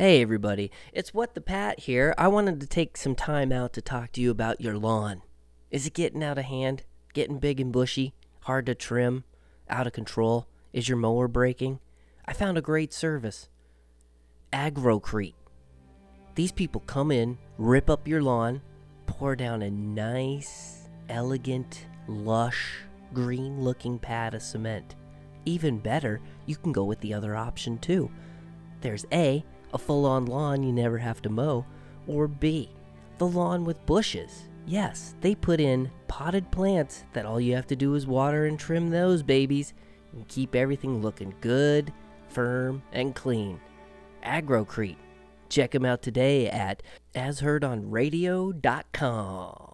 Hey, everybody. It's What the Pat here. I wanted to take some time out to talk to you about your lawn. Is it getting out of hand? Getting big and bushy? Hard to trim? Out of control? Is your mower breaking? I found a great service Agrocrete. These people come in, rip up your lawn, pour down a nice, elegant, lush, green looking pad of cement. Even better, you can go with the other option too. There's A, a full on lawn you never have to mow, or B, the lawn with bushes. Yes, they put in potted plants that all you have to do is water and trim those babies and keep everything looking good, firm, and clean. Agrocrete. Check them out today at asheardonradio.com.